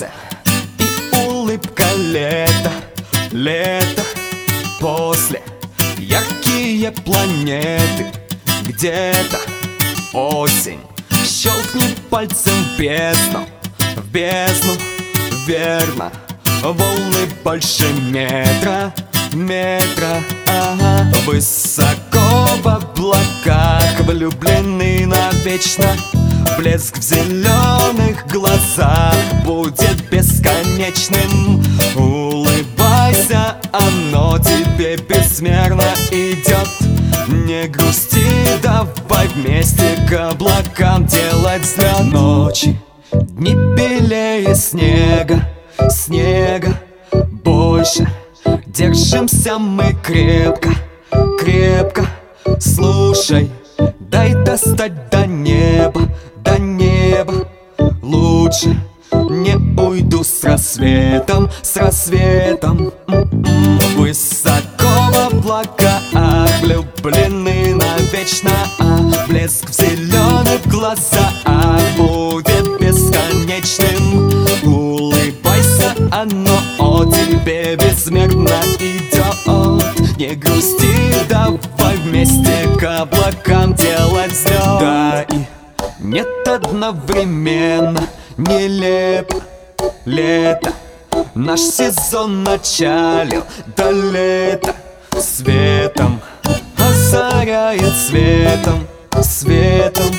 солнце и улыбка лета, лето после. Яркие планеты где-то осень. Щелкни пальцем в бездну, в бездну, верно. Волны больше метра, метра, ага. Высоко в облаках, влюблены навечно. Блеск в зеленых глазах. Будет бесконечным. Улыбайся, оно тебе безмерно идет. Не грусти, давай вместе к облакам делать взлет Ночи, дни белее снега, снега больше. Держимся мы крепко, крепко. Слушай, дай достать до неба, до неба Лучше с рассветом, с рассветом. Высоко в облаках влюблены навечно. А Блеск в зеленых глазах будет бесконечным. Улыбайся, оно о тебе безмерно идет. Не грусти, давай вместе к облакам делать взлет Да и нет одновременно нелепо лето. Наш сезон началил до лета. Светом озаряет светом, светом,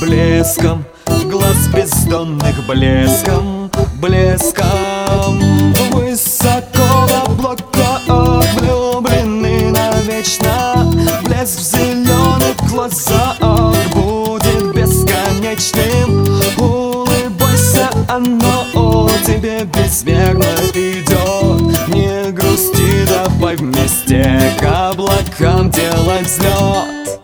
блеском Глаз бездонных блеском, блеском. Высоко в облаках влюблены навечно. Блеск в зеленых глазах будет бесконечным. Улыбайся, оно тебе безмерно идет Не грусти, давай вместе к облакам делать взлет